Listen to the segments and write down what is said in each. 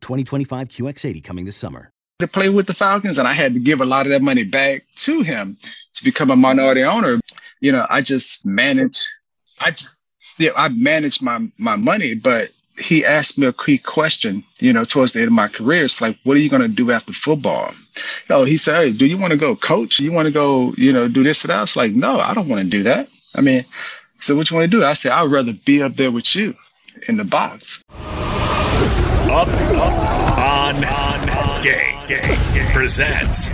2025 QX80 coming this summer. To play with the Falcons, and I had to give a lot of that money back to him to become a minority owner. You know, I just managed. I just, yeah, I managed my my money, but he asked me a key question, you know, towards the end of my career. It's like, what are you going to do after football? Oh, he said, hey, do you want to go coach? You want to go, you know, do this or that? I was like, no, I don't want to do that. I mean, so what you want to do? I said, I'd rather be up there with you in the box. Up, up, on, on, game, game, game presents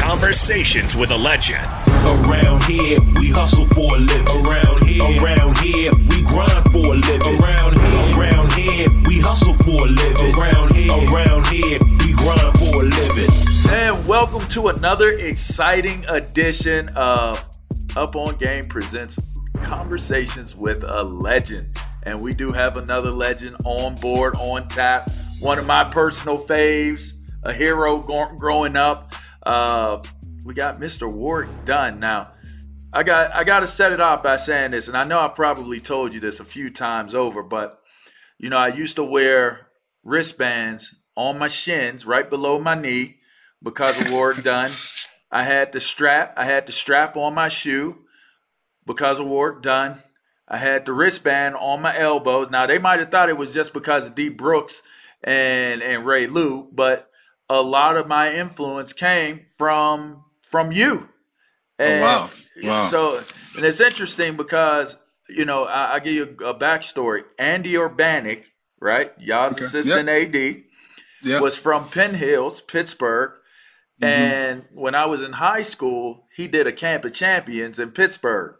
Conversations with a Legend. Around here, we hustle for a living. Around here, around here, we grind for a living. Around here, around here, we hustle for a living. Around here, around here, we grind for a living. And welcome to another exciting edition of Up on Game presents Conversations with a Legend. And we do have another legend on board, on tap. One of my personal faves, a hero growing up. Uh, we got Mr. Warrick Dunn. Now, I got I got to set it off by saying this, and I know I probably told you this a few times over, but you know I used to wear wristbands on my shins, right below my knee, because of Warrick Dunn. I had the strap. I had the strap on my shoe because of Warrick Dunn. I had the wristband on my elbows. Now they might have thought it was just because of D Brooks and and Ray Lou, but a lot of my influence came from from you. And oh, wow! Wow! So and it's interesting because you know I, I give you a, backstory. Andy Urbanic, right? Y'all's okay. assistant yep. AD, yep. was from Penn Hills, Pittsburgh. Mm-hmm. And when I was in high school, he did a camp of champions in Pittsburgh.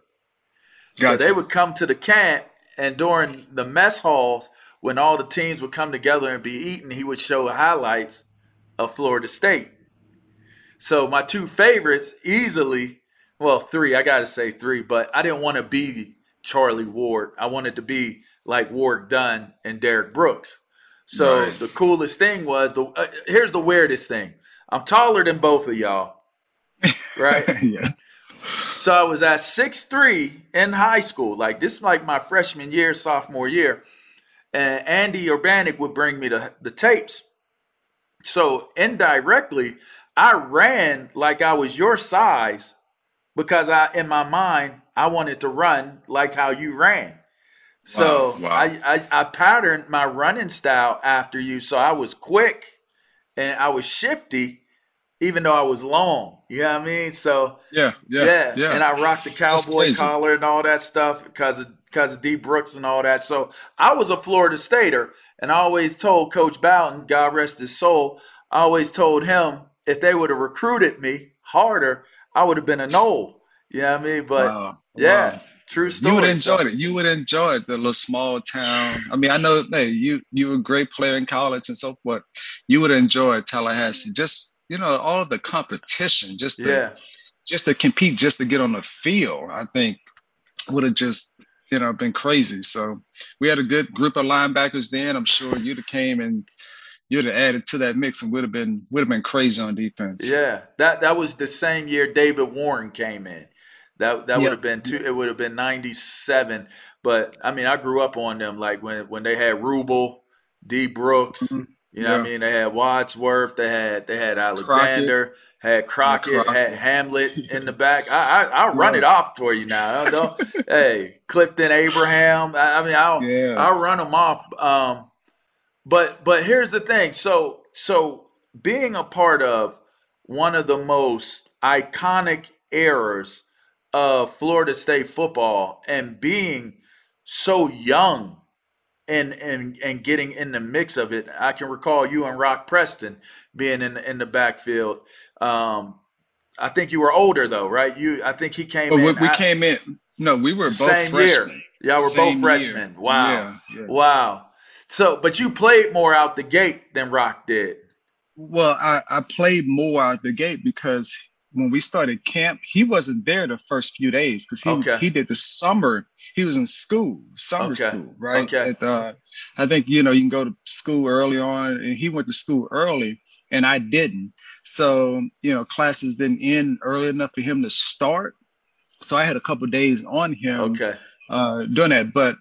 Gotcha. So they would come to the camp, and during the mess halls, when all the teams would come together and be eating, he would show highlights of Florida State. So my two favorites easily, well, three, I got to say three, but I didn't want to be Charlie Ward. I wanted to be like Warrick Dunn and Derrick Brooks. So right. the coolest thing was the uh, here's the weirdest thing. I'm taller than both of y'all. Right? yeah. So I was at six three in high school. Like this like my freshman year, sophomore year. And Andy Urbanic would bring me the, the tapes. So indirectly, I ran like I was your size because I in my mind I wanted to run like how you ran. So wow, wow. I, I, I patterned my running style after you. So I was quick and I was shifty even though I was long. You know what I mean? So yeah, yeah, yeah. yeah. And I rocked the cowboy collar and all that stuff because of because of D Brooks and all that. So I was a Florida Stater, and I always told Coach Bowden, God rest his soul, I always told him if they would have recruited me harder, I would have been a Nole. You know what I mean? But wow. yeah. Wow. True story. You would enjoy so. it. You would enjoy it. The little small town. I mean, I know hey, you you were a great player in college and so forth. You would enjoy Tallahassee. Just you know, all of the competition, just to, yeah. just to compete, just to get on the field. I think would have just you know been crazy. So we had a good group of linebackers then. I'm sure you'd have came and you'd have added to that mix and would have been would have been crazy on defense. Yeah, that that was the same year David Warren came in. That that yep. would have been two. It would have been '97. But I mean, I grew up on them. Like when when they had Rubel, D. Brooks. Mm-hmm. You know yeah. what I mean? They had Wadsworth. They had they had Alexander. Crockett. Had Crockett, Crockett, had Hamlet in the back. I I will run it off for you now. Don't, hey, Clifton Abraham. I, I mean, I'll yeah. I'll run them off. Um, but but here's the thing. So so being a part of one of the most iconic eras of Florida State football and being so young and and and getting in the mix of it. I can recall you and Rock Preston being in in the backfield. Um, I think you were older though, right? You, I think he came. But in. We, we I, came in. No, we were both same freshmen. year. Y'all were same both freshmen. Year. Wow, yeah, yeah. wow. So, but you played more out the gate than Rock did. Well, I, I played more out the gate because when we started camp, he wasn't there the first few days because he okay. he did the summer. He was in school, summer okay. school, right? Okay. At, uh, I think you know you can go to school early on, and he went to school early, and I didn't. So you know classes didn't end early enough for him to start. So I had a couple days on him. Okay. Uh, doing that, but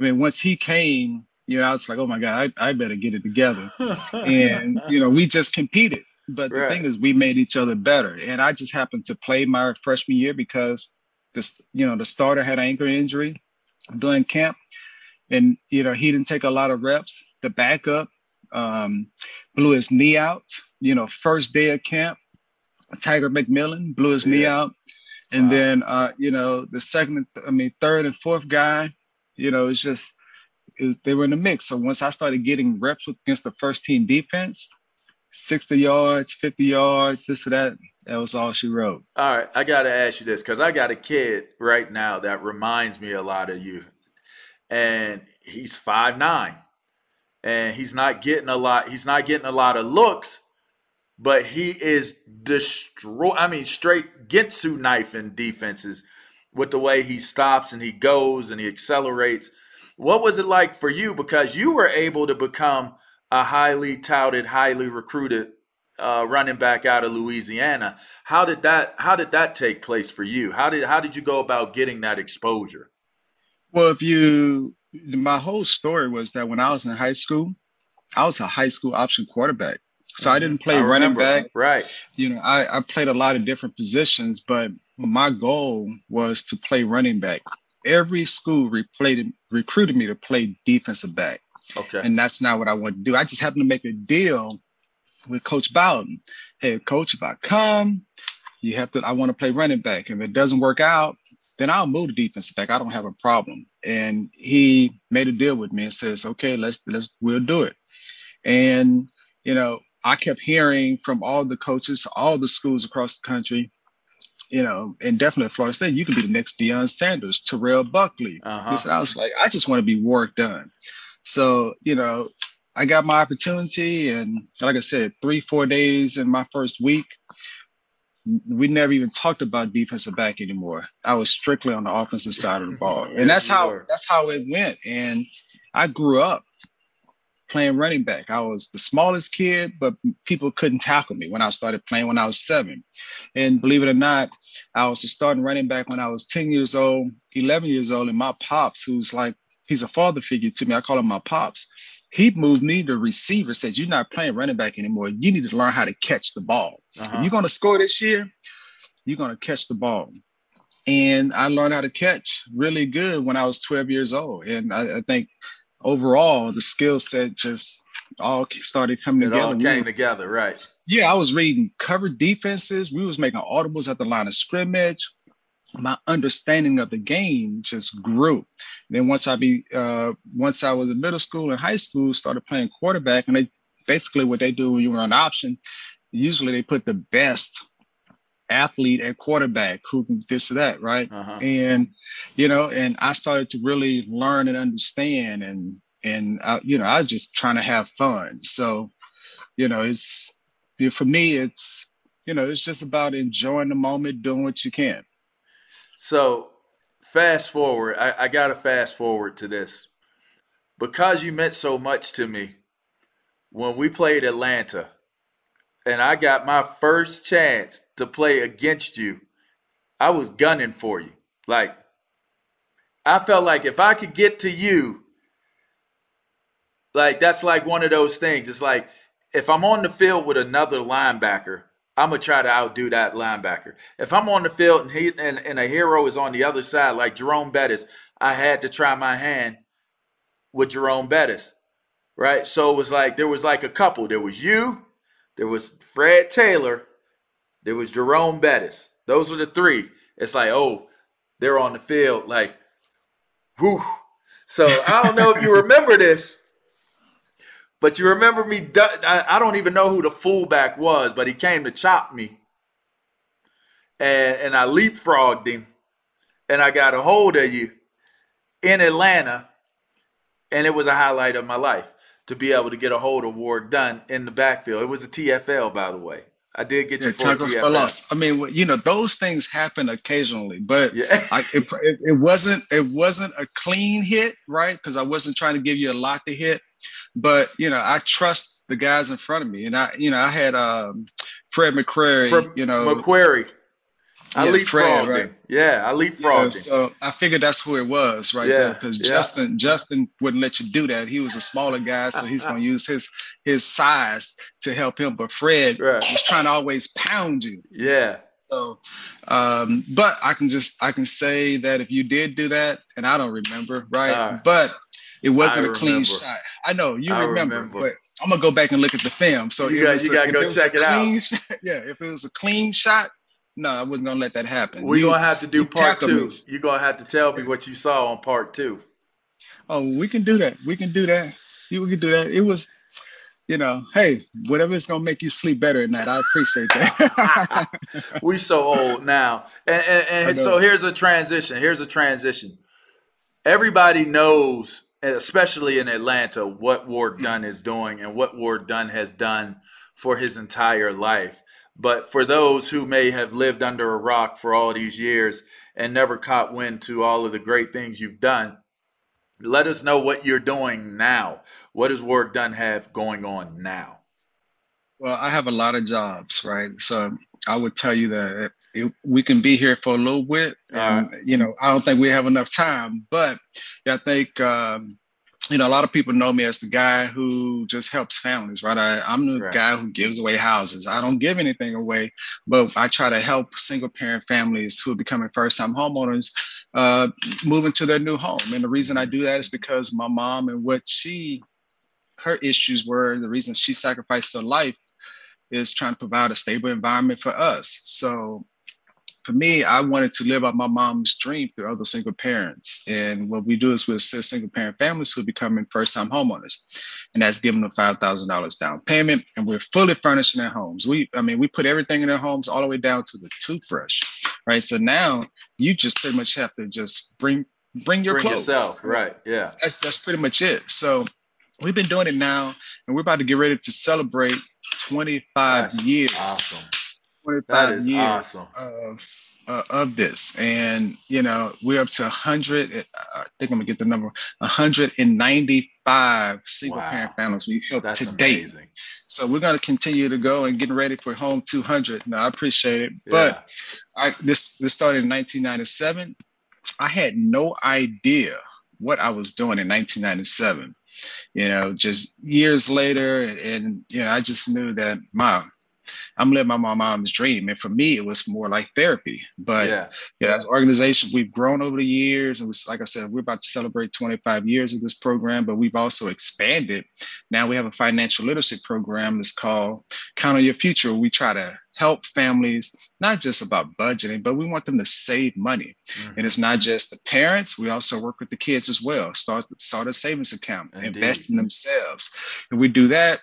I mean, once he came, you know, I was like, oh my god, I, I better get it together, and you know, we just competed but the right. thing is, we made each other better. And I just happened to play my freshman year because this, you know, the starter had an ankle injury during camp, and you know he didn't take a lot of reps. The backup um, blew his knee out. You know, first day of camp, Tiger McMillon blew his yeah. knee out, and wow. then uh, you know the second, I mean third and fourth guy, you know, it's just it they were in the mix. So once I started getting reps against the first team defense, 60 yards, 50 yards, this or that. That was all she wrote. All right. I got to ask you this because I got a kid right now that reminds me a lot of you. And he's five nine, And he's not getting a lot. He's not getting a lot of looks, but he is destroy. I mean, straight Ginsu knifing defenses with the way he stops and he goes and he accelerates. What was it like for you? Because you were able to become a highly touted, highly recruited uh, running back out of Louisiana. How did that How did that take place for you? How did How did you go about getting that exposure? Well, if you, my whole story was that when I was in high school, I was a high school option quarterback. So I didn't play I running back. Right. You know, I, I played a lot of different positions, but my goal was to play running back. Every school replayed, recruited me to play defensive back. Okay. And that's not what I want to do. I just happened to make a deal with Coach Bowden. Hey, coach, if I come, you have to, I want to play running back. If it doesn't work out, then I'll move to defensive back. I don't have a problem. And he made a deal with me and says, okay, let's, let's, we'll do it. And, you know, I kept hearing from all the coaches, all the schools across the country, you know, and definitely Florida State, you could be the next Deion Sanders, Terrell Buckley. Uh-huh. I was like, I just want to be Warrick Dunn. So, you know, I got my opportunity, and like I said, three, four days in my first week, we never even talked about defensive back anymore. I was strictly on the offensive side of the ball, and that's how that's how it went. And I grew up playing running back. I was the smallest kid, but people couldn't tackle me when I started playing when I was seven. And believe it or not, I was starting running back when I was 10 years old, 11 years old, and my pops, who's like he's a father figure to me. I call him my pops. He moved me to receiver, said, You're not playing running back anymore. You need to learn how to catch the ball. Uh-huh. If you're going to score this year, you're going to catch the ball. And I learned how to catch really good when I was 12 years old. And I, I think overall, the skill set just all started coming it together. all came we, together, right? Yeah, I was reading cover defenses. We was making audibles at the line of scrimmage my understanding of the game just grew. Then once I be uh, once I was in middle school and high school, started playing quarterback, and they basically what they do when you were on option, usually they put the best athlete at quarterback who can this or that, right? Uh-huh. And you know, and I started to really learn and understand, and and I, you know, I was just trying to have fun. So, you know, it's for me, it's you know, it's just about enjoying the moment, doing what you can. So, fast forward, I, I got to fast forward to this because you meant so much to me when we played Atlanta and I got my first chance to play against you, I was gunning for you. Like, I felt like if I could get to you, like, that's like one of those things. It's like, if I'm on the field with another linebacker, I'm gonna try to outdo that linebacker. If I'm on the field and he and, and a hero is on the other side, like Jerome Bettis, I had to try my hand with Jerome Bettis, right? So it was like there was like a couple. There was you, there was Fred Taylor, there was Jerome Bettis. Those were the three. It's like, oh, they're on the field, like, whew. So I don't know if you remember this, but you remember me. I don't even know who the fullback was, but he came to chop me, and and I leapfrogged him, and I got a hold of you in Atlanta, and it was a highlight of my life to be able to get a hold of Warrick Dunn in the backfield. It was a TFL, by the way. I did get you yeah, for loss. I mean, you know, those things happen occasionally, but yeah. I, it, it, it, wasn't it wasn't a clean hit, right? Because I wasn't trying to give you a lot to hit, but you know, I trust the guys in front of me, and I, you know, I had um, Fred McCrary, Fred you know, McCrary. I yeah, leapfrogged right? him. Yeah, I leapfrogged yeah, So I figured that's who it was right yeah. Because yeah. Justin, Justin wouldn't let you do that. He was a smaller guy, so he's gonna use his his size to help him. But Fred right. was trying to always pound you. Yeah. So um, but I can just I can say that if you did do that, and I don't remember, right? Uh, but it wasn't I a clean remember. shot. I know you remember, remember, but I'm gonna go back and look at the film. So you, got, you gotta go check it out. Shot, yeah, if it was a clean shot, no, I wasn't gonna let that happen. We're gonna have to do part two. Me. You're gonna have to tell me what you saw on part two. Oh, we can do that. We can do that. We can do that. It was, you know, hey, whatever is gonna make you sleep better at night. I appreciate that. we so old now, and, and, and so here's a transition. Here's a transition. Everybody knows, especially in Atlanta, what Warrick Dunn is doing and what Warrick Dunn has done for his entire life. But for those who may have lived under a rock for all these years and never caught wind to all of the great things you've done, let us know what you're doing now. What does Warrick Dunn have going on now? Well, I have a lot of jobs, right? So I would tell you that it, we can be here for a little bit. And, you know, I don't think we have enough time, but I think um, you know, a lot of people know me as the guy who just helps families, right? I, am the right. guy who gives away houses. I don't give anything away, but I try to help single parent families who are becoming first time homeowners uh, move into their new home. And the reason I do that is because my mom and what she, her issues were, the reason she sacrificed her life is trying to provide a stable environment for us. So for me, I wanted to live out my mom's dream through other single parents. And what we do is we assist single parent families who are becoming first time homeowners. And that's giving them $5,000 down payment. And we're fully furnishing their homes. We, I mean, we put everything in their homes all the way down to the toothbrush, right? So now you just pretty much have to just bring, bring your bring clothes. yourself, right? Yeah. That's, that's pretty much it. So we've been doing it now and we're about to get ready to celebrate 25 that's years. Awesome 25 years awesome. of uh, of this and you know we're up to 100 uh, i think i'm gonna get the number 195 single wow. parent families we've helped That's to date so we're going to continue to go and getting ready for home 200 no i appreciate it yeah. but i this this started in 1997 i had no idea what i was doing in 1997 you know just years later and, and you know i just knew that my I'm living my mom's dream. And for me, it was more like therapy. But yeah, yeah as an organization, we've grown over the years. And like I said, we're about to celebrate 25 years of this program, but we've also expanded. Now we have a financial literacy program that's called Count on Your Future. We try to help families not just about budgeting, but we want them to save money. Mm-hmm. And it's not just the parents, we also work with the kids as well. Start, start a savings account, Indeed. invest in themselves. And we do that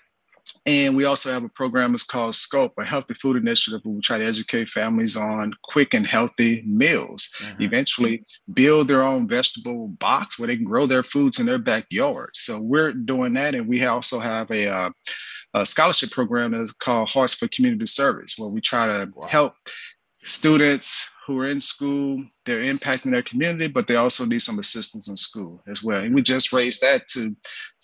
And we also have a program that's called Scope, a healthy food initiative where we try to educate families on quick and healthy meals. Mm-hmm. Eventually, build their own vegetable box where they can grow their foods in their backyard. So we're doing that, and we also have a, uh, a scholarship program that's called Hearts for Community Service, where we try to wow. help students who are in school. They're impacting their community, but they also need some assistance in school as well. And we just raised that to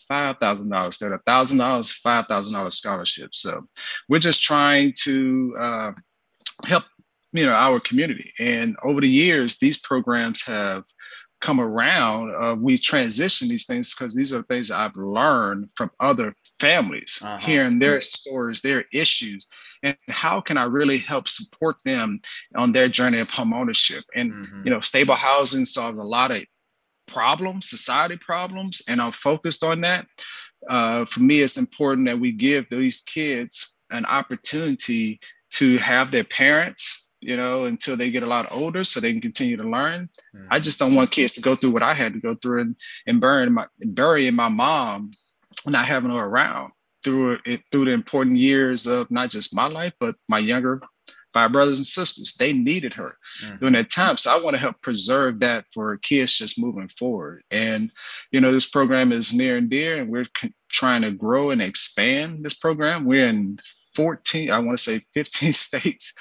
five thousand dollars. They're a thousand dollars, five thousand dollars scholarship. So we're just trying to uh, help you know our community. And over the years, these programs have come around. Uh, we transition these things because these are things I've learned from other families, uh-huh. hearing their stories, their issues, and how can I really help support them on their journey of home ownership. And mm-hmm. you know, stable housing solves a lot of problems, society problems, and I'm focused on that. Uh, for me, it's important that we give these kids an opportunity to have their parents, you know, until they get a lot older so they can continue to learn. Mm-hmm. I just don't want kids to go through what I had to go through and, and burying my burying my mom, not having her around through it through the important years of not just my life, but my younger five brothers and sisters. They needed her mm-hmm. during that time. So I want to help preserve that for kids just moving forward. And, you know, this program is near and dear, and we're c- trying to grow and expand this program. We're in 14, I want to say 15 states,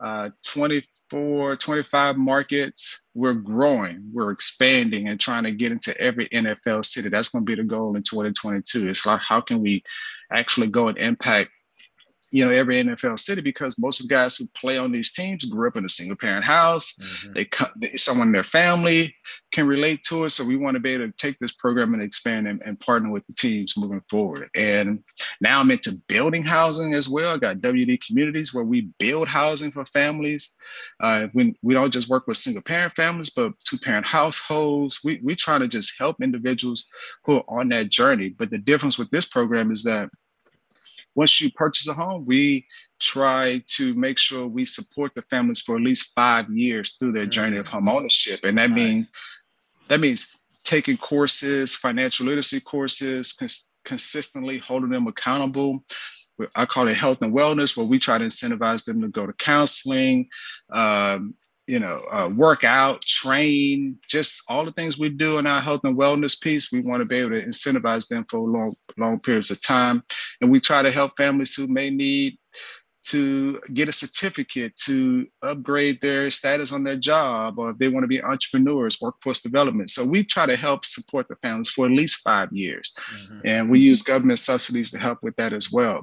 uh, 24, 25 markets. We're growing, we're expanding and trying to get into every NFL city. That's going to be the goal in 2022. It's like, how can we actually go and impact you know every NFL city because most of the guys who play on these teams grew up in a single parent house. Mm-hmm. They, they someone in their family can relate to it. So we want to be able to take this program and expand and, and, partner with the teams moving forward. And now I'm into building housing as well. I got WD communities where we build housing for families. Uh, when we don't just work with single parent families, but two parent households. We we try to just help individuals who are on that journey. But the difference with this program is that once you purchase a home, we try to make sure we support the families for at least five years through their journey of mm. home ownership. And that nice. means that means taking courses, financial literacy courses, cons- consistently holding them accountable. I call it health and wellness, where we try to incentivize them to go to counseling, um, you know, uh, work out, train, just all the things we do in our health and wellness piece. We want to be able to incentivize them for long, long periods of time. And we try to help families who may need to get a certificate to upgrade their status on their job, or if they want to be entrepreneurs, workforce development. So we try to help support the families for at least five years. Mm-hmm. And we use government subsidies to help with that as well.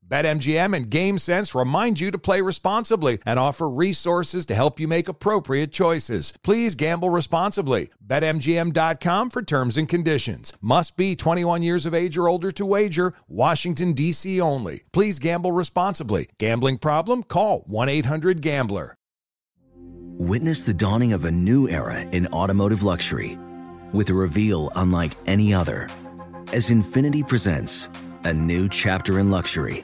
BetMGM and GameSense remind you to play responsibly and offer resources to help you make appropriate choices. Please gamble responsibly. BetMGM.com for terms and conditions. Must be 21 years of age or older to wager. Washington, D.C. only. Please gamble responsibly. Gambling problem? Call 1 800 Gambler. Witness the dawning of a new era in automotive luxury with a reveal unlike any other as Infiniti presents a new chapter in luxury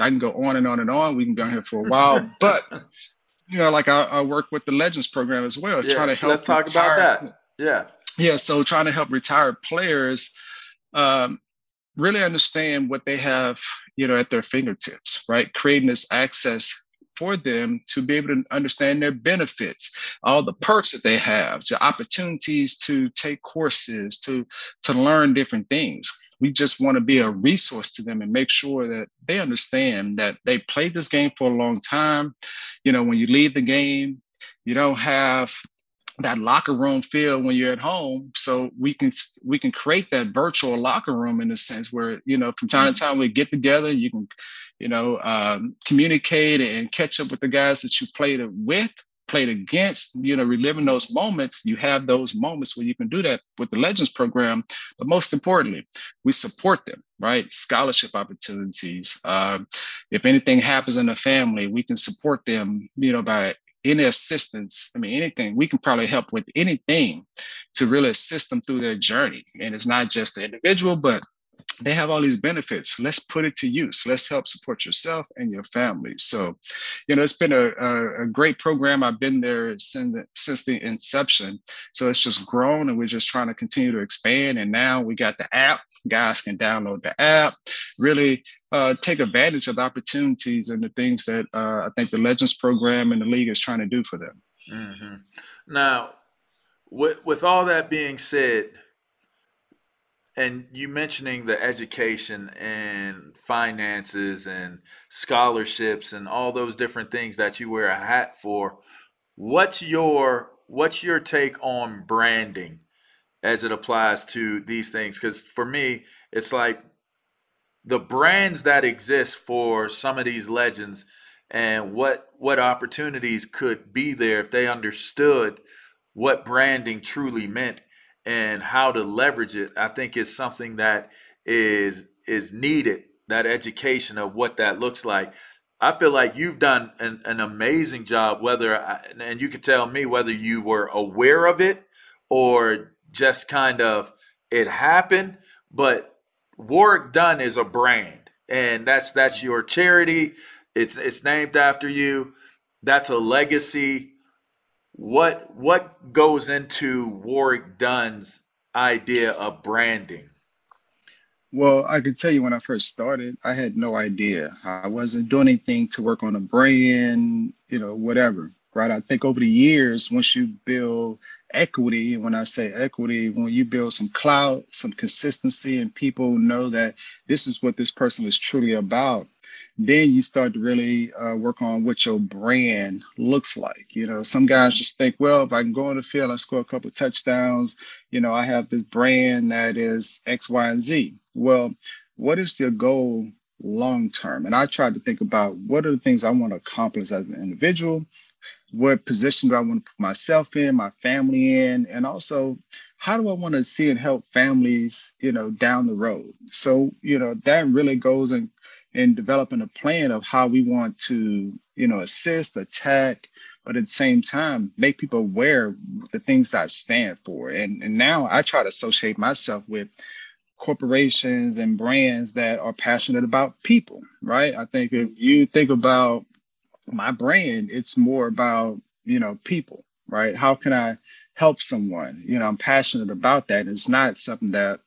I can go on and on and on. We can be on here for a while, but you know, like I, I, work with the Legends program as well, yeah, trying to help. Let's talk retire, about that. Yeah, yeah. So trying to help retired players um, really understand what they have, you know, at their fingertips, right? Creating this access for them to be able to understand their benefits, all the perks that they have, the opportunities to take courses, to to learn different things we just want to be a resource to them and make sure that they understand that they played this game for a long time. You know, when you leave the game, you don't have that locker room feel when you're at home so we can we can create that virtual locker room in a sense where you know from time to time we get together you can you know um, communicate and catch up with the guys that you played with played against, you know, reliving those moments, you have those moments where you can do that with the Legends program. But most importantly, we support them, right? Scholarship opportunities. Uh, if anything happens in the family, we can support them, you know, by any assistance. I mean, anything, we can probably help with anything to really assist them through their journey. And it's not just the individual, but they have all these benefits. Let's put it to use. Let's help support yourself and your family. So, you know, it's been a, a, a, great program. I've been there since the, since the inception. So it's just grown and we're just trying to continue to expand. And now we got the app. Guys can download the app, really uh, take advantage of the opportunities and the things that uh, I think the Legends program and the league is trying to do for them. Mm-hmm. Now, with, with all that being said, and you mentioning the education and finances and scholarships and all those different things that you wear a hat for what's your what's your take on branding as it applies to these things? Because for me it's like the brands that exist for some of these legends and what what opportunities could be there if they understood what branding truly meant and how to leverage it, I think is something that is is needed. That education of what that looks like. I feel like you've done an, an amazing job. Whether I, and you could tell me whether you were aware of it or just kind of it happened. But Warrick Dunn is a brand, and that's that's your charity. It's it's named after you. That's a legacy what what goes into Warrick Dunn's idea of branding? Well, I can tell you when I first started, I had no idea. I wasn't doing anything to work on a brand, you know, whatever. Right. I think over the years, once you build equity, when I say equity, when you build some clout, some consistency, and people know that this is what this person is truly about, then you start to really uh, work on what your brand looks like. You know, some guys just think, well, if I can go on the field, I score a couple touchdowns, you know, I have this brand that is X, Y, and Z. Well, what is your goal long term? And I tried to think about what are the things I want to accomplish as an individual? What position do I want to put myself in, my family in, and also how do I want to see and help families, you know, down the road? So, you know, that really goes and in developing a plan of how we want to, you know, assist, attack, but at the same time, make people aware the things that I stand for. And, and now I try to associate myself with corporations and brands that are passionate about people, right? I think if you think about my brand, it's more about, you know, people, right? How can I help someone? You know, I'm passionate about that. It's not something that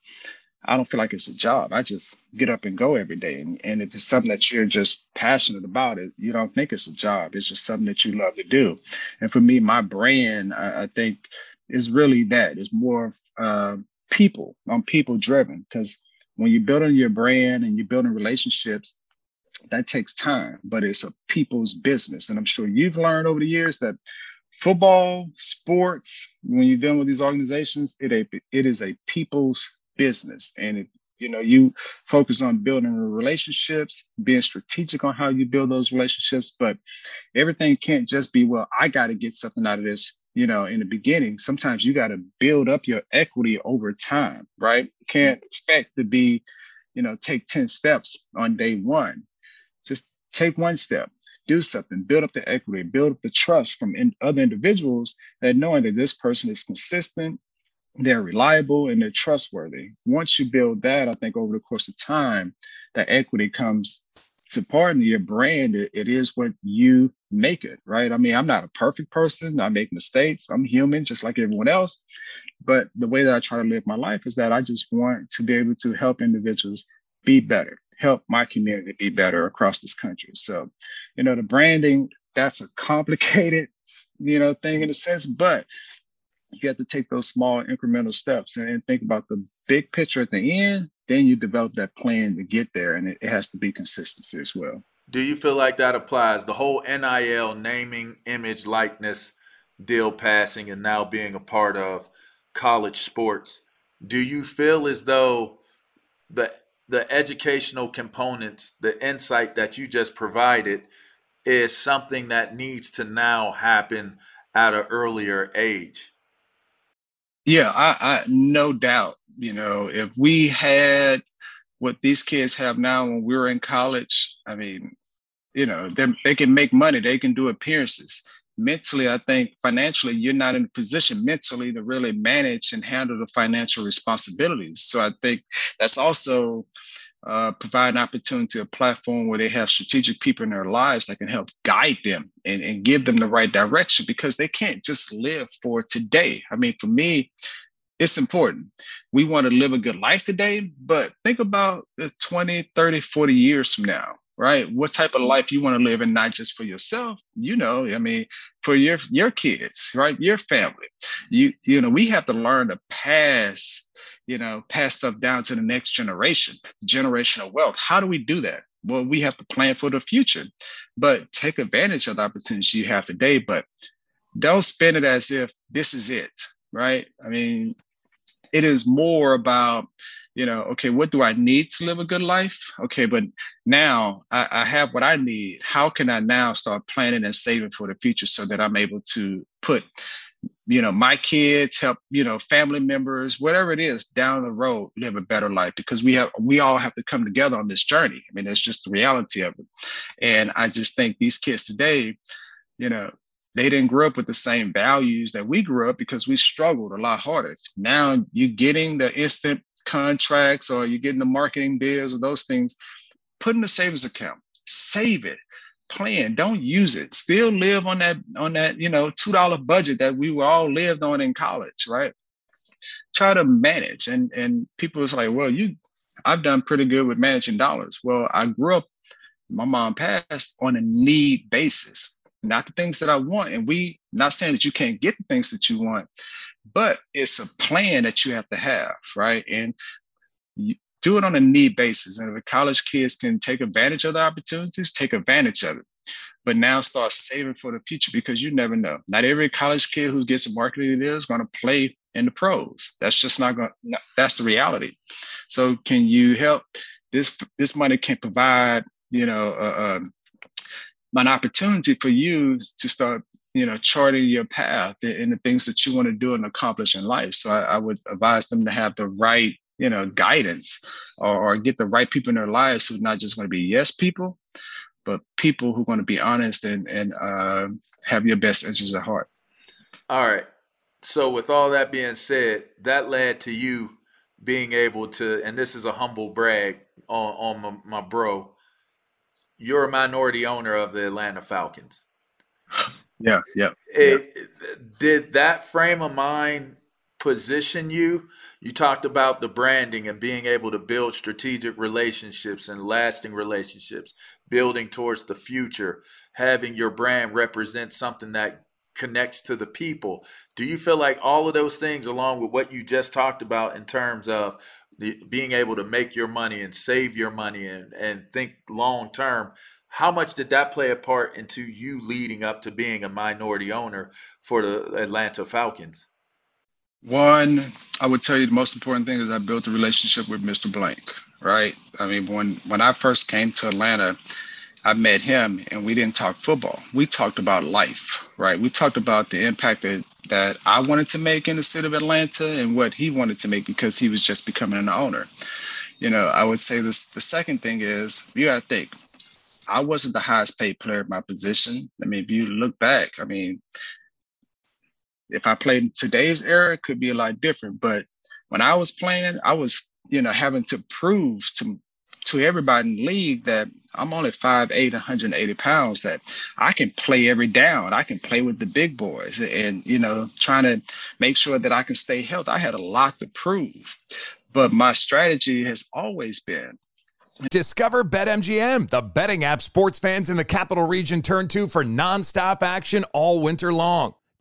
I don't feel like it's a job. I just get up and go every day. And, and if it's something that you're just passionate about, it you don't think it's a job. It's just something that you love to do. And for me, my brand, I, I think, is really that. It's more uh, people. I'm people driven because when you're building your brand and you're building relationships, that takes time, but it's a people's business. And I'm sure you've learned over the years that football, sports, when you're dealing with these organizations, it a, it is a people's business. And if you know you focus on building relationships, being strategic on how you build those relationships, but everything can't just be, well, I got to get something out of this you know, in the beginning, sometimes you got to build up your equity over time, right? Can't expect to be, you know, take 10 steps on day one. Just take one step, do something, build up the equity, build up the trust from in other individuals that knowing that this person is consistent, they're reliable, and they're trustworthy. Once you build that, I think over the course of time, that equity comes to pardon your brand, it, it is what you make it, right? I mean, I'm not a perfect person. I make mistakes. I'm human, just like everyone else. But the way that I try to live my life is that I just want to be able to help individuals be better, help my community be better across this country. So, you know, the branding, that's a complicated, you know, thing in a sense, but you have to take those small incremental steps and, think about the big picture at the end then you develop that plan to get there and it, it has to be consistency as well. Do you feel like that applies? The whole nil naming image likeness deal passing and now being a part of college sports do you feel as though the the educational components the insight that you just provided is something that needs to now happen at an earlier age yeah i, I no doubt you know, if we had what these kids have now when we were in college, I mean, you know, they can make money, they can do appearances. Mentally, I think financially, you're not in a position mentally to really manage and handle the financial responsibilities. So I think that's also uh, provide an opportunity, a platform where they have strategic people in their lives that can help guide them and, and give them the right direction because they can't just live for today. I mean, for me, it's important. We want to live a good life today, but think about the 20, 30, 40 years from now, right? What type of life you want to live and not just for yourself, you know, I mean, for your your kids, right? Your family. You you know, we have to learn to pass, you know, pass stuff down to the next generation, generational wealth. How do we do that? Well, we have to plan for the future, but take advantage of the opportunities you have today, but don't spend it as if this is it right? I mean, it is more about, you know, okay, what do I need to live a good life? Okay, but now I, I have what I need. How can I now start planning and saving for the future so that I'm able to put you know my kids help you know family members whatever it is down the road live a better life because we have we all have to come together on this journey i mean it's just the reality of it and i just think these kids today you know they didn't grow up with the same values that we grew up because we struggled a lot harder. Now you're getting the instant contracts or you're getting the marketing deals or those things. Put in a savings account, save it, plan. Don't use it. Still live on that on that you know two dollar budget that we were all lived on in college, right? Try to manage. And and people was like, well, you, I've done pretty good with managing dollars. Well, I grew up. My mom passed on a need basis not the things that I want. And we not saying that you can't get the things that you want, but it's a plan that you have to have, right? And you do it on a need basis. And if college kids can take advantage of the opportunities, take advantage of it. But now start saving for the future because you never know. Not every college kid who gets a marketing deal is going to play in the pros. That's just not going. to That's the reality. So can you help? This this money can provide you know uh, um, an opportunity for you to start you know charting your path and the things that you want to do and accomplish in life so I, I would advise them to have the right you know guidance or, or, get the right people in their lives who are not just going to be yes people but people who are going to be honest and and uh, have your best interests at heart all right so with all that being said that led to you being able to and this is a humble brag on on my, my bro you're a minority owner of the Atlanta Falcons. Yeah, yeah. It, Did that frame of mind position you? You talked about the branding and being able to build strategic relationships and lasting relationships, building towards the future, having your brand represent something that connects to the people. Do you feel like all of those things, along with what you just talked about in terms of the, being able to make your money and save your money and, and think long term, how much did that play a part into you leading up to being a minority owner for the Atlanta Falcons? One, I would tell you the most important thing is I built a relationship with Mr. Blank, right? I mean, when when I first came to Atlanta, I met him and we didn't talk football. We talked about life, right? We talked about the impact that, that I wanted to make in the city of Atlanta and what he wanted to make because he was just becoming an owner. You know, I would say this the second thing is you gotta think, I wasn't the highest paid player in my position. I mean, if you look back, I mean, if I played in today's era, it could be a lot different. But when I was playing, I was, you know, having to prove to to everybody in the league that I'm only 5'8, 180 pounds, that I can play every down. I can play with the big boys and, you know, trying to make sure that I can stay healthy. I had a lot to prove. But my strategy has always been Discover BetMGM, the betting app sports fans in the capital region turn to for nonstop action all winter long.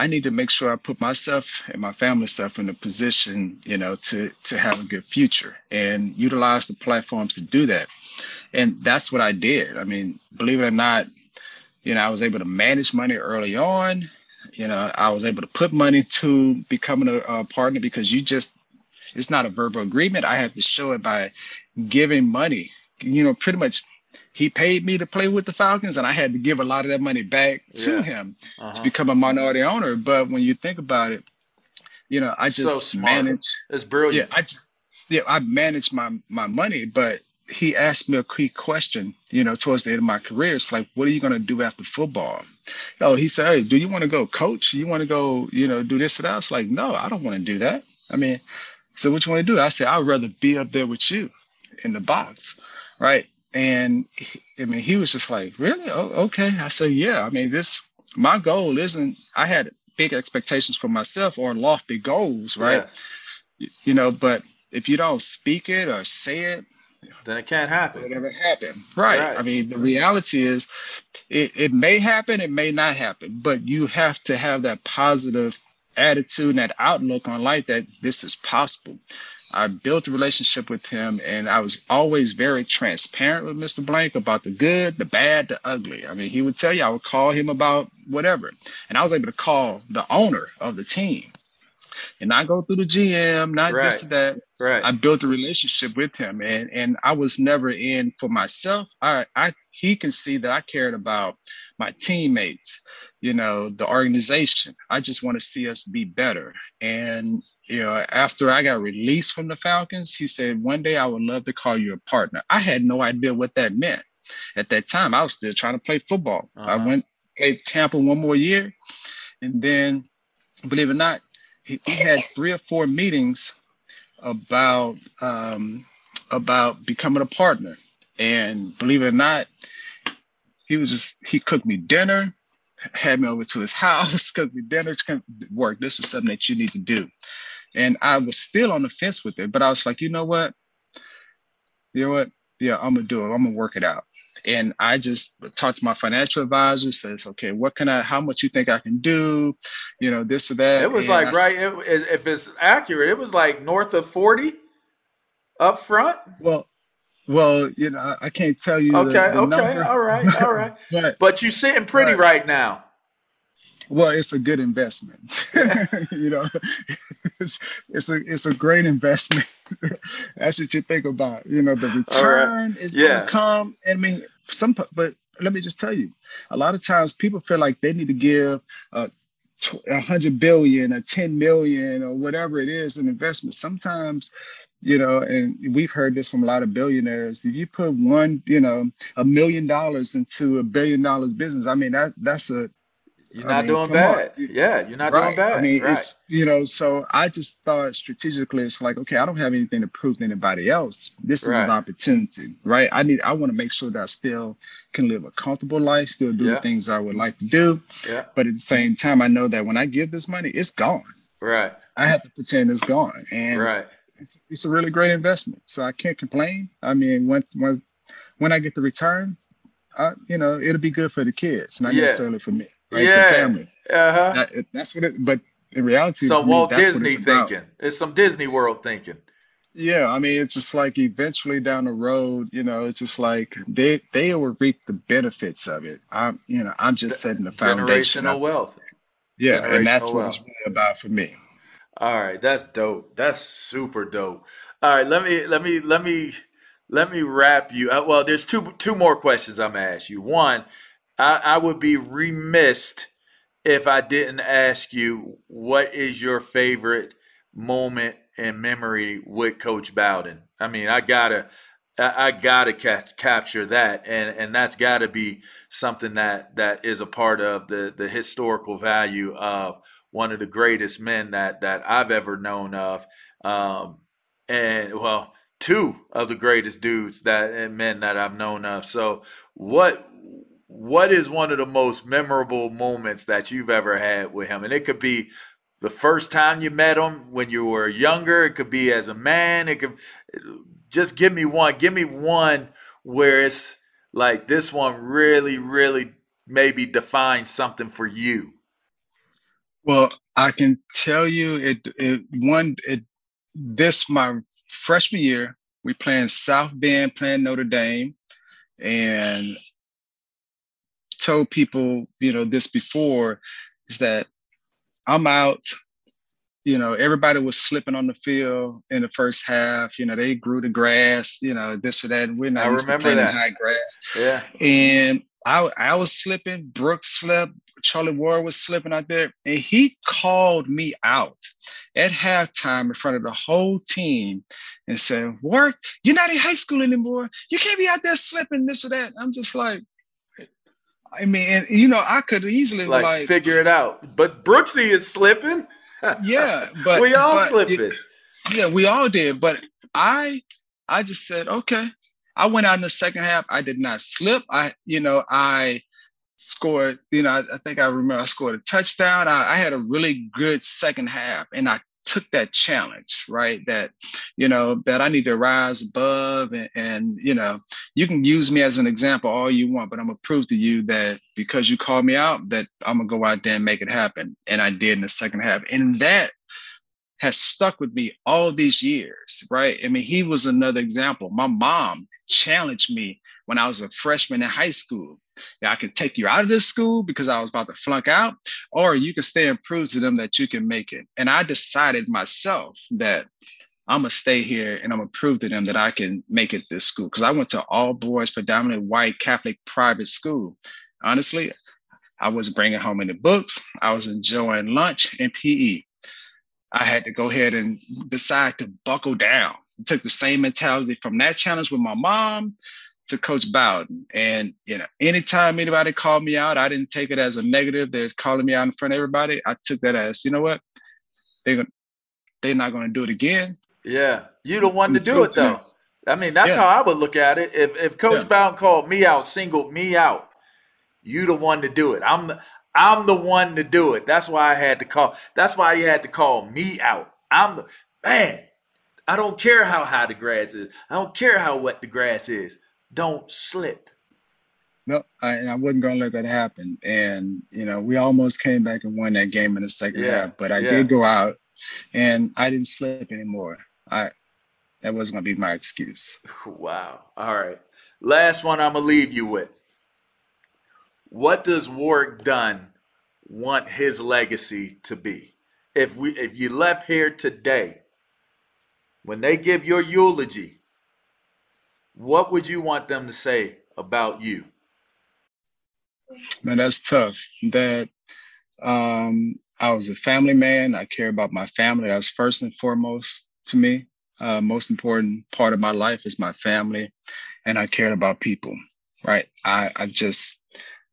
I need to make sure I put myself and my family stuff in a position, you know, to to have a good future and utilize the platforms to do that. And that's what I did. I mean, believe it or not, you know, I was able to manage money early on. You know, I was able to put money to becoming a, a partner because you just it's not a verbal agreement. I have to show it by giving money. You know, pretty much he paid me to play with the Falcons, and I had to give a lot of that money back to Yeah. him Uh-huh. to become a minority owner. But when you think about it, you know, I just smart. manage. It's Yeah, brilliant. I just yeah, I manage my my money, but he asked me a key question, you know, towards the end of my career. It's like, what are you going to do after football? Oh, he said, Hey, do you want to go coach? You want to go, you know, do this or that? I was like, no, I don't want to do that. I mean, so what you want to do? I said, I'd rather be up there with you in the box. Right. And he, I mean, he was just like, really? Oh, okay. I said, yeah. I mean, this, my goal isn't, I had big expectations for myself or lofty goals, right? You, know, but if you don't speak it or say it, then it can't happen. It never happen. Right. right. I mean, the reality is it, it may happen, it may not happen, but you have to have that positive attitude and that outlook on life that this is possible. I built a relationship with him and I was always very transparent with Mr. Blank about the good, the bad, the ugly. I mean, he would tell you, I would call him about whatever. And I was able to call the owner of the team and not go through the GM, not right. this or that. Right. I built a relationship with him and and I was never in for myself. I I he can see that I cared about my teammates, you know, the organization. I just want to see us be better. And you know, after I got released from the Falcons, he said, One day I would love to call you a partner. I had no idea what that meant. At that time, I was still trying to play football. Uh-huh. I went played Tampa one more year. And then, believe it or not, he, he had three or four meetings about um, about becoming a partner. And believe it or not, he was just he cooked me dinner, had me over to his house, cooked me dinner, work. This is something that you need to do. And I was still on the fence with it, but I was like, you know what? You know what? Yeah, I'm gonna do it. I'm gonna work it out. And I just talked to my financial advisor, says, okay, what can I, how much you think I can do? You know, this or that. It was and like, I, right, it, if it's accurate, it was like north of 40 up front. Well, well, you know, I can't tell you. Okay, the, the okay, number. all right, all right. but, but you're sitting pretty right. right now. Well, it's a good investment. you know, it's, it's, a it's a great investment. That's what you think about. You know, the return right. is yeah. to come. I mean, some, but let me just tell you, a lot of times people feel like they need to give a, a hundred billion or 10 million or whatever it is an investment. Sometimes you know, and we've heard this from a lot of billionaires. If you put one, you know, a million dollars into a billion dollars business, I mean that that's a you're not mean, doing bad. On. Yeah, you're not right. doing bad. I mean, right. it's you know, so I just thought strategically, it's like, okay, I don't have anything to prove to anybody else. This right. is an opportunity, right? I need, I want to make sure that I still can live a comfortable life, still do yeah. the things I would like to do. Yeah. But at the same time, I know that when I give this money, it's gone. Right. I have to pretend it's gone, and right. It's, it's a really great investment. So I can't complain. I mean, when when when I get the return, I, you know, it'll be good for the kids, not yeah. necessarily for me right? Yeah. The family. Uh-huh. That, that's what it, but in reality, so Walt me, Disney it's thinking. About. It's some Disney World thinking. Yeah, I mean, it's just like eventually down the road, you know, it's just like they they will reap the benefits of it. I'm, you know, I'm just setting the foundation. Generational wealth. Yeah, Generational and that's what wealth. it's really about for me. All right, that's dope. That's super dope. All right, let me let me let me let me wrap you. Uh, well, there's two two more questions I'm gonna ask you. One, I, I would be remiss if I didn't ask you what is your favorite moment and memory with Coach Bowden. I mean, I gotta, I gotta ca- capture that, and and that's got to be something that that is a part of the the historical value of one of the greatest men that that I've ever known of, um, and well, two of the greatest dudes that and men that I've known of. So, what what is one of the most memorable moments that you've ever had with him? And it could be the first time you met him when you were younger. It could be as a man. It could just give me one. Give me one where it's like this one really, really maybe defines something for you. Well, I can tell you it. It one. It this my freshman year. We playing South Bend, playing Notre Dame, and told people, you know, this before is that I'm out. You know, everybody was slipping on the field in the first half. You know, they grew the grass. You know, this or that. We're not I remember that high grass. Yeah. And I I was slipping, Brooks slipped, Charlie Ward was slipping out there, and he called me out at halftime in front of the whole team and said, Work, you're not in high school anymore. You can't be out there slipping this or that. I'm just like, I mean, you know, I could easily like, like, figure it out. But Brooksy is slipping. yeah, but we all but, slipping. Yeah, we all did. But I I just said, okay. I went out in the second half. I did not slip. I, you know, I scored, you know, I, I think I remember I scored a touchdown. I, I had a really good second half and I took that challenge, right? That, you know, that I need to rise above and, and, you know, you can use me as an example all you want, but I'm gonna prove to you that because you called me out, that I'm gonna go out there and make it happen. And I did in the second half. And that has stuck with me all these years, right? I mean, he was another example. My mom challenged me when I was a freshman in high school. Yeah, I can take you out of this school because I was about to flunk out, or you can stay and prove to them that you can make it. And I decided myself that I'm gonna stay here and I'm gonna prove to them that I can make it this school. Because I went to all boys, predominantly white Catholic private school. Honestly, I was bringing home any books. I was enjoying lunch and PE. I had to go ahead and decide to buckle down. I took the same mentality from that challenge with my mom to Coach Bowden. And you know, anytime anybody called me out, I didn't take it as a negative. They're calling me out in front of everybody. I took that as, you know what? They're they're not gonna do it again. Yeah. You the one to do it though. I mean, that's yeah. how I would look at it. If if Coach yeah. Bowden called me out, singled me out, you the one to do it. I'm the I'm the one to do it. That's why I had to call. That's why you had to call me out. I'm the man. I don't care how high the grass is. I don't care how wet the grass is. Don't slip. No, I, and I wasn't going to let that happen. And you know, we almost came back and won that game in the second yeah, half. But I yeah. did go out, and I didn't slip anymore. I that wasn't going to be my excuse. Wow. All right. Last one. I'm gonna leave you with. What does Warrick Dunn want his legacy to be? If we if you left here today, when they give your eulogy, what would you want them to say about you? Man, that's tough. That um, I was a family man. I care about my family. That's first and foremost to me. Uh, most important part of my life is my family, and I cared about people. Right. I I just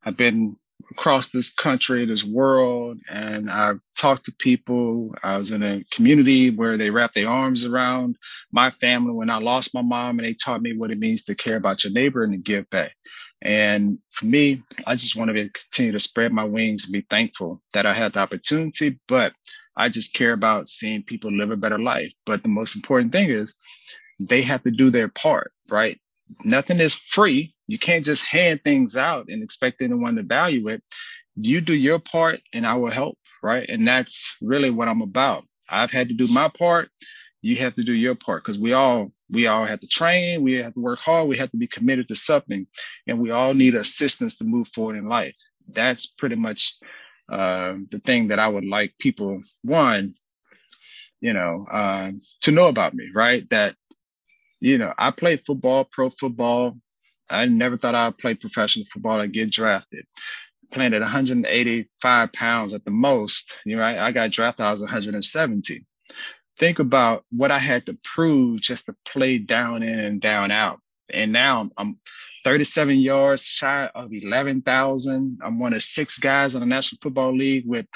I've been across this country, this world, and I've talked to people. I was in a community where they wrapped their arms around my family when I lost my mom, and they taught me what it means to care about your neighbor and to give back. And for me, I just want to continue to spread my wings and be thankful that I had the opportunity, but I just care about seeing people live a better life. But the most important thing is they have to do their part, right? Nothing is free. You can't just hand things out and expect anyone to value it. You do your part and I will help, right? And that's really what I'm about. I've had to do my part. You have to do your part because we all we all have to train, we have to work hard, we have to be committed to something, and we all need assistance to move forward in life. That's pretty much uh, the thing that I would like people one, you know, uh, to know about me, right? That you know, I played football, pro football. I never thought I'd play professional football and get drafted. Playing at 185 pounds at the most, you know, I, I got drafted, I was 170. Think about what I had to prove just to play down in and down out. And now I'm, I'm 37 yards shy of 11,000. I'm one of six guys in the National Football League with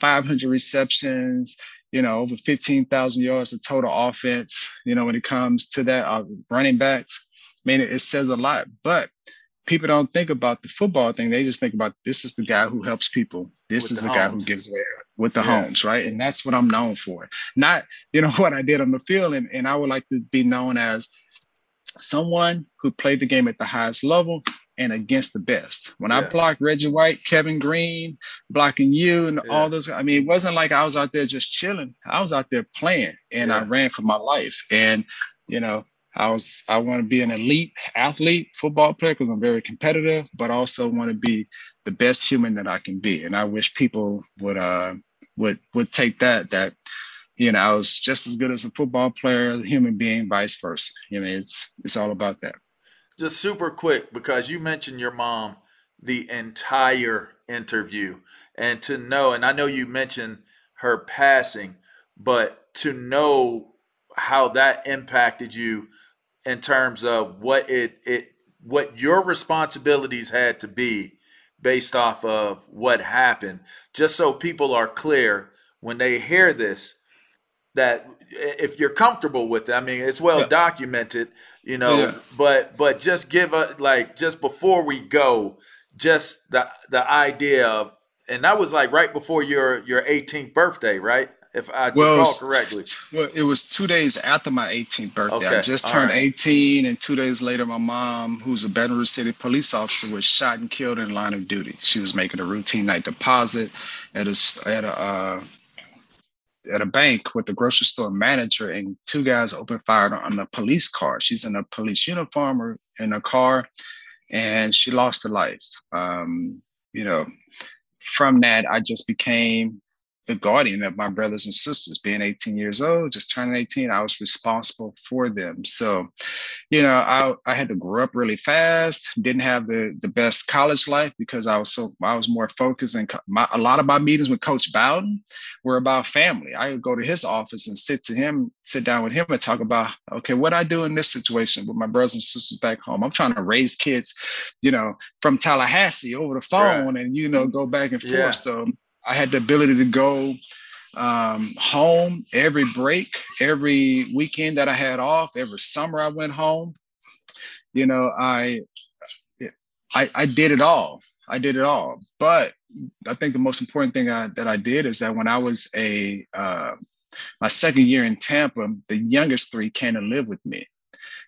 500 receptions, you know, over 15,000 yards of total offense, you know, when it comes to that uh, running backs. I mean, it, it says a lot, but people don't think about the football thing. They just think about this is the guy who helps people. This with is the, the guy who gives away with the yeah. homes, right? And that's what I'm known for. Not, you know, what I did on the field. And, and I would like to be known as someone who played the game at the highest level and against the best. When yeah. I blocked Reggie White, Kevin Greene, blocking you and yeah. all those, I mean, it wasn't like I was out there just chilling. I was out there playing and yeah. I ran for my life. And, you know, I was, I want to be an elite athlete, football player, because I'm very competitive, but also want to be the best human that I can be. And I wish people would, uh, would, would take that, that, you know, I was just as good as a football player, a human being, vice versa. You know, it's, it's all about that just super quick because you mentioned your mom the entire interview and to know, and I know you mentioned her passing, but to know how that impacted you in terms of what it it what your responsibilities had to be based off of what happened. Just so people are clear when they hear this that if you're comfortable with it i mean it's well yeah. documented you know yeah. but but just give a like just before we go just the the idea of and that was like right before your your 18th birthday right if I well, recall correctly. Well, it was two days after my 18th birthday. Okay. I just turned right. 18, and two days later, my mom, who's a Baton Rouge City police officer, was shot and killed in line of duty. She was making a routine night deposit at a at a uh, at a bank with the grocery store manager, and two guys opened fire on a police car. She's in a police uniform or in a car, and she lost her life. Um, you know, from that, I just became the guardian of my brothers and sisters. Being 18 years old, just turning 18, I was responsible for them. So, you know, I, I had to grow up really fast. Didn't have the the best college life because I was so I was more focused. And my, a lot of my meetings with Coach Bowden were about family. I would go to his office and sit to him, sit down with him, and talk about okay, what I do in this situation with my brothers and sisters back home. I'm trying to raise kids, you know, from Tallahassee over the phone, right. and you know, go back and forth. Yeah. So I had the ability to go um, home every break, every weekend that I had off, every summer I went home. You know, I, I, I did it all. I did it all. But I think the most important thing I, that I did is that when I was a uh, my second year in Tampa, the youngest three came to live with me.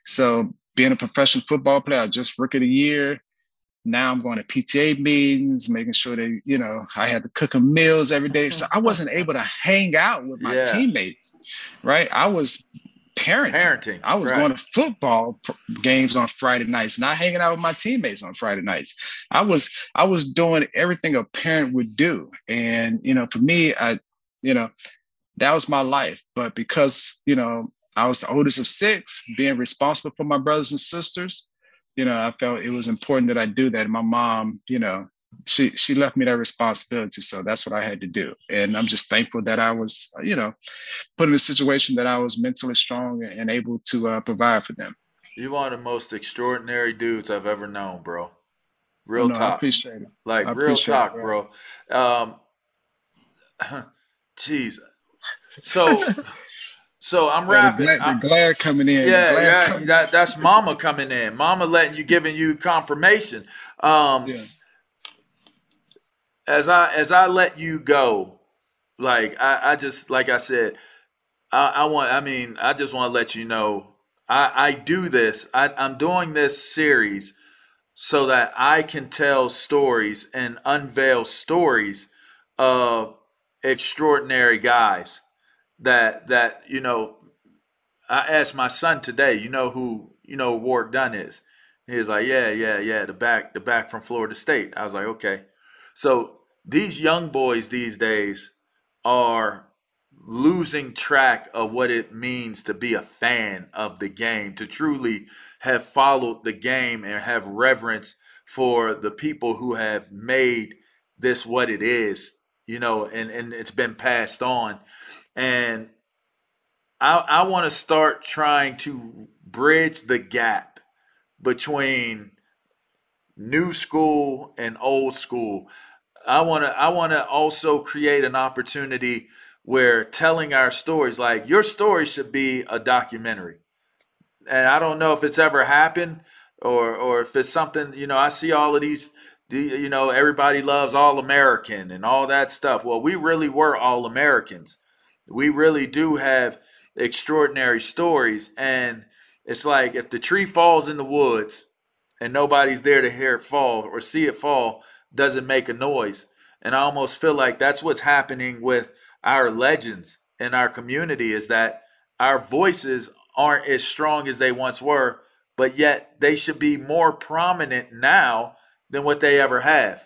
So being a professional football player, I just rookie of the year, now I'm going to PTA meetings, making sure that, you know, I had to cook them meals every day. So I wasn't able to hang out with my yeah. teammates, right? I was parenting. parenting I was right. going to football games on Friday nights, not hanging out with my teammates on Friday nights. I was I was doing everything a parent would do. And, you know, for me, I, you know, that was my life. But because, you know, I was the oldest of six, being responsible for my brothers and sisters, you know, I felt it was important that I do that. My mom, you know, she she left me that responsibility, so that's what I had to do. And I'm just thankful that I was, you know, put in a situation that I was mentally strong and able to uh, provide for them. One of the most extraordinary dudes I've ever known, bro. Real no, talk. I appreciate it. Like real talk, it, bro. bro. Um, jeez. So So I'm rapping. The, glare, the glare coming in. Yeah, yeah. Coming that, that's Mama coming in. Mama letting you, giving you confirmation. Um, yeah. As I as I let you go, like I, I just like I said, I, I want. I mean, I just want to let you know. I, I do this. I, I'm doing this series so that I can tell stories and unveil stories of extraordinary guys that that you know I asked my son today, you know who you know Warrick Dunn is? He was like, Yeah, yeah, yeah, the back, the back from Florida State. I was like, okay. So these young boys these days are losing track of what it means to be a fan of the game, to truly have followed the game and have reverence for the people who have made this what it is, you know, and, and it's been passed on. And I, I want to start trying to bridge the gap between new school and old school. I want to I want to also create an opportunity where telling our stories like your story should be a documentary. And I don't know if it's ever happened or or if it's something, you know, I see all of these you know, everybody loves all American and all that stuff. Well, we really were all Americans we really do have extraordinary stories. And it's like if the tree falls in the woods and nobody's there to hear it fall or see it fall, doesn't make a noise. And I almost feel like that's what's happening with our legends in our community is that our voices aren't as strong as they once were, but yet they should be more prominent now than what they ever have.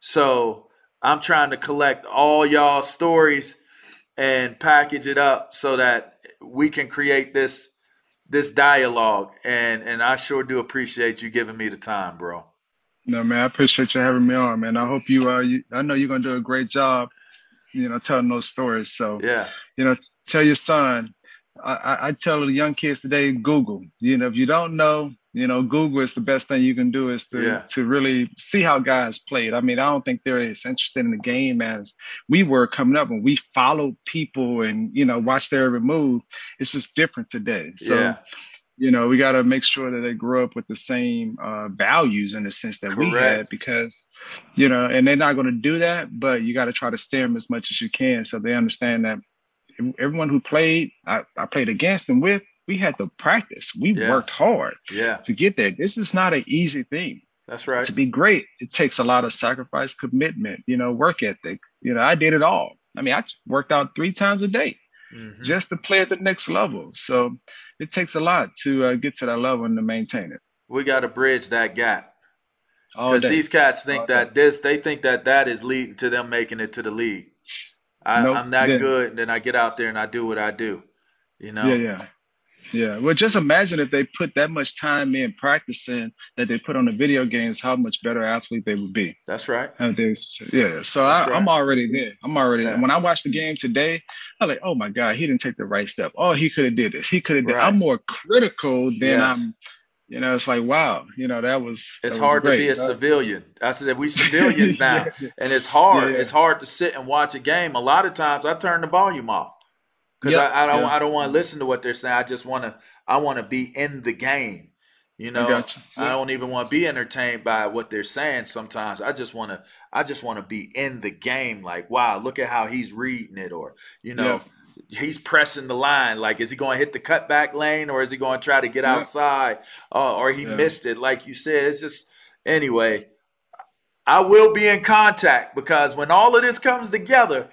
So I'm trying to collect all y'all stories and package it up so that we can create this this dialogue and and I sure do appreciate you giving me the time, bro. No, man, I appreciate you having me on, man. I hope you, uh, you, I know you're gonna do a great job, you know, telling those stories. So, yeah, you know, tell your son. I, I tell the young kids today, Google. You know, if you don't know, you know, Google is the best thing you can do is to Yeah. to really see how guys played. I mean, I don't think they're as interested in the game as we were coming up when we followed people and you know watched their every move. It's just different today. So yeah, you know, we got to make sure that they grow up with the same uh, values in the sense that we had because, you know, and they're not going to do that, but you got to try to steer them as much as you can so they understand that everyone who played, I, I played against and with, we had to practice. We Yeah. worked hard yeah. to get there. This is not an easy thing. That's right. To be great, it takes a lot of sacrifice, commitment, you know, work ethic. You know, I did it all. I mean, I worked out three times a day Mhm. just to play at the next level. So it takes a lot to uh, get to that level and to maintain it. We got to bridge that gap because these cats think All that this, they think that that is leading to them making it to the league. I, Nope. I'm that Then- good, and then I get out there and I do what I do. You know. Yeah, yeah. Yeah. Well, just imagine if they put that much time in practicing that they put on the video games, how much better athlete they would be. That's right. They- yeah. So That's I, right. I'm already there. I'm already Yeah. there. When I watched the game today, I'm like, oh my God, he didn't take the right step. Oh, he could have did this. He could have did. Right. I'm more critical than Yes. I'm, you know, it's like, wow, you know, that was It's that was hard to be a civilian. I said we civilians now, and it's hard. Yeah, yeah. It's hard to sit and watch a game. A lot of times, I turn the volume off because Yep, I, I don't. yeah. I don't want to listen to what they're saying. I just want to. I want to be in the game. You know, you. I don't even want to be entertained by what they're saying. Sometimes I just want to. I just want to be in the game. Like, wow, look at how he's reading it, or you know. He's pressing the line. Like, is he going to hit the cutback lane, or is he going to try to get Yeah. outside, uh, or he Yeah. missed it? Like you said, it's just anyway. I will be in contact because when all of this comes together,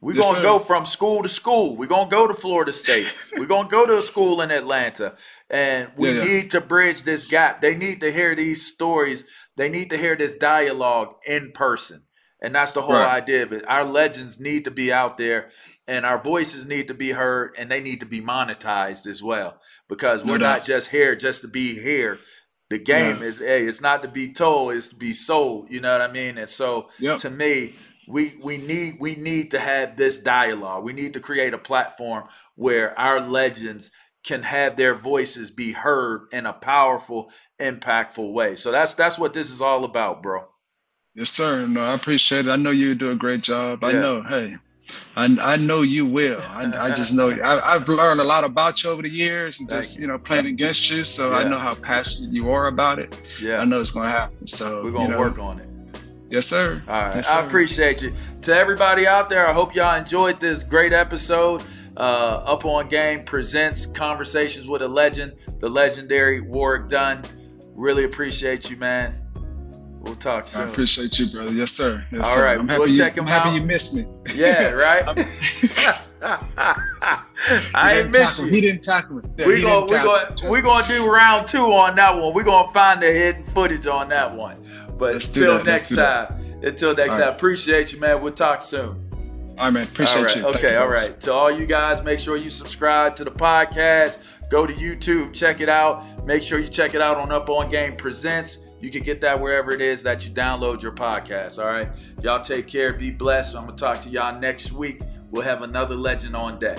we're Yes, gonna sir. go from school to school. We're gonna go to Florida State. we're gonna go to a school in Atlanta, and we Yeah, yeah. need to bridge this gap. They need to hear these stories. They need to hear this dialogue in person. And that's the whole Right. idea of it. Our legends need to be out there and our voices need to be heard and they need to be monetized as well. Because we're doubt. not just here just to be here. The game Yeah. is hey, it's not to be told, it's to be sold. You know what I mean? And so Yep. to me, we we need we need to have this dialogue. We need to create a platform where our legends can have their voices be heard in a powerful, impactful way. So that's that's what this is all about, bro. Yes, sir. No, I appreciate it. I know you do a great job. I know. Hey, I, I know you will. I, I just know. I, I've learned a lot about you over the years, and just you. you know playing against you. So I know how passionate you are about it. Yeah. I know it's gonna happen. So We're gonna you know, work on it. Yes, sir. All right. Yes, I appreciate you. To everybody out there, I hope y'all enjoyed this great episode. Uh, Up on Game presents Conversations with a Legend, the legendary Warrick Dunn. Really appreciate you, man. We'll talk I soon. appreciate you, brother. Yes, sir. Yes, All sir. right, I'm happy, we'll you, check I'm 'em happy you missed me. Yeah, right? I ain't miss you. He didn't tackle me. Yeah, we he gonna didn't we tackle gonna we gonna do round two on that one. We're gonna find the hidden footage on that one. But Let's until next time, until next All time, right. appreciate you, man. We'll talk soon. All right, man. Appreciate all right, you. Okay, you, all boss. To all you guys, make sure you subscribe to the podcast. Go to YouTube, check it out. Make sure you check it out on Up On Game Presents. You can get that wherever it is that you download your podcast. All right. Y'all take care. Be blessed. I'm gonna talk to y'all next week. We'll have another legend on deck.